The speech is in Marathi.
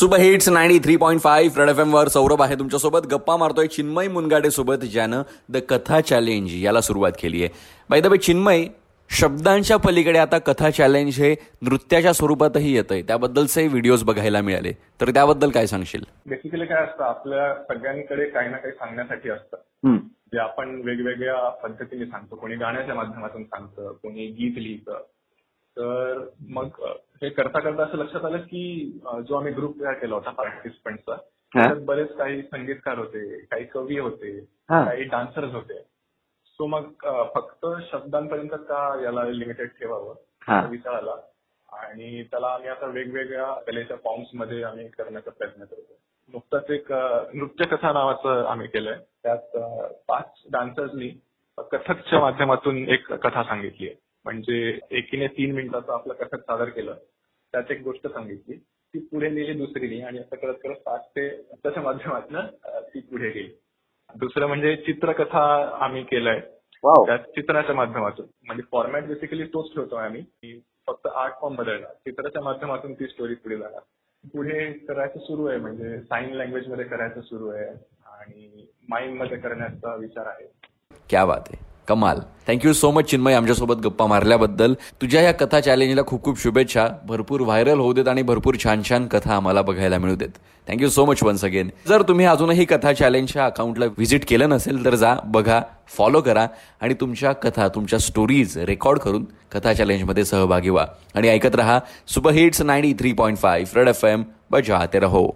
Super hits ninety three point five red F वर सौरभ आहे तुमच्यासोबत. गप्पा मारतोय चिन्मय मुनगाडे सोबत ज्यानं द कथा चॅलेंज याला सुरुवात केली आहे. बाय द वे चिन्मय शब्दांच्या पलीकडे आता कथा चॅलेंज हे नृत्याच्या स्वरूपातही येतंय. त्याबद्दलचे व्हिडिओज बघायला मिळाले. तर त्याबद्दल काय सांगशील? बेसिकली काय असतं आपल्या सगळ्यांकडे काही ना काही सांगण्यासाठी असतं. जे आपण वेगवेगळ्या पद्धतीने सांगतो. कोणी गाण्याच्या माध्यमातून सांगतं कोणी गीत लिहितं. तर मग हे करता करता असं लक्षात आलं की जो आम्ही ग्रुप तयार केला होता पार्टिसिपंटचा त्यात बरेच काही संगीतकार होते काही कवी होते काही डान्सर्स होते. सो मग फक्त शब्दांपर्यंत का याला लिमिटेड ठेवावं? विचार आला. आणि त्याला आम्ही आता वेगवेगळ्या कलेच्या फॉर्म्समध्ये आम्ही करण्याचा प्रयत्न करतो नुकताच एक अ, नृत्यकथा नावाचं आम्ही केलंय. त्यात पाच डान्सर्सनी कथकच्या माध्यमातून एक कथा सांगितली आहे म्हणजे एकीने तीन मिनिटाचं आपलं कथक सादर केलं त्यात एक गोष्ट सांगितली ती पुढे नेली दुसरीने आणि असं करत करत पाच ते त्याच्या माध्यमातून ती पुढे गेली. दुसरं म्हणजे चित्रकथा आम्ही केलंय. त्या चित्राच्या माध्यमातून. म्हणजे फॉर्मॅट बेसिकली तोच ठेवतोय आम्ही की फक्त आर्ट फॉर्म बदलणार चित्राच्या माध्यमातून ती स्टोरी पुढे जाणार. पुढे करायचं सुरू आहे म्हणजे साईन लँग्वेजमध्ये करायचं सुरू आहे आणि माइंडमध्ये करण्याचा विचार आहे. क्या बात आहे. कमाल. थँक्यू सो मच चिन्मय आमच्यासोबत गप्पा मारल्याबद्दल. तुझ्या या कथा चॅलेंजला खूप खूप शुभेच्छा. भरपूर व्हायरल होऊ देत आणि भरपूर छान छान कथा आम्हाला बघायला मिळू देत. Thank you so much once again जर तुम्ही अजूनही कथा चॅलेंजच्या अकाउंटला व्हिजिट केलं नसेल तर जा बघा फॉलो करा आणि तुमच्या कथा तुमच्या स्टोरीज रेकॉर्ड करून कथा चॅलेंजमध्ये सहभागी व्हा. आणि ऐकत रहा super hits ninety three point five red F M बजा ते रहो.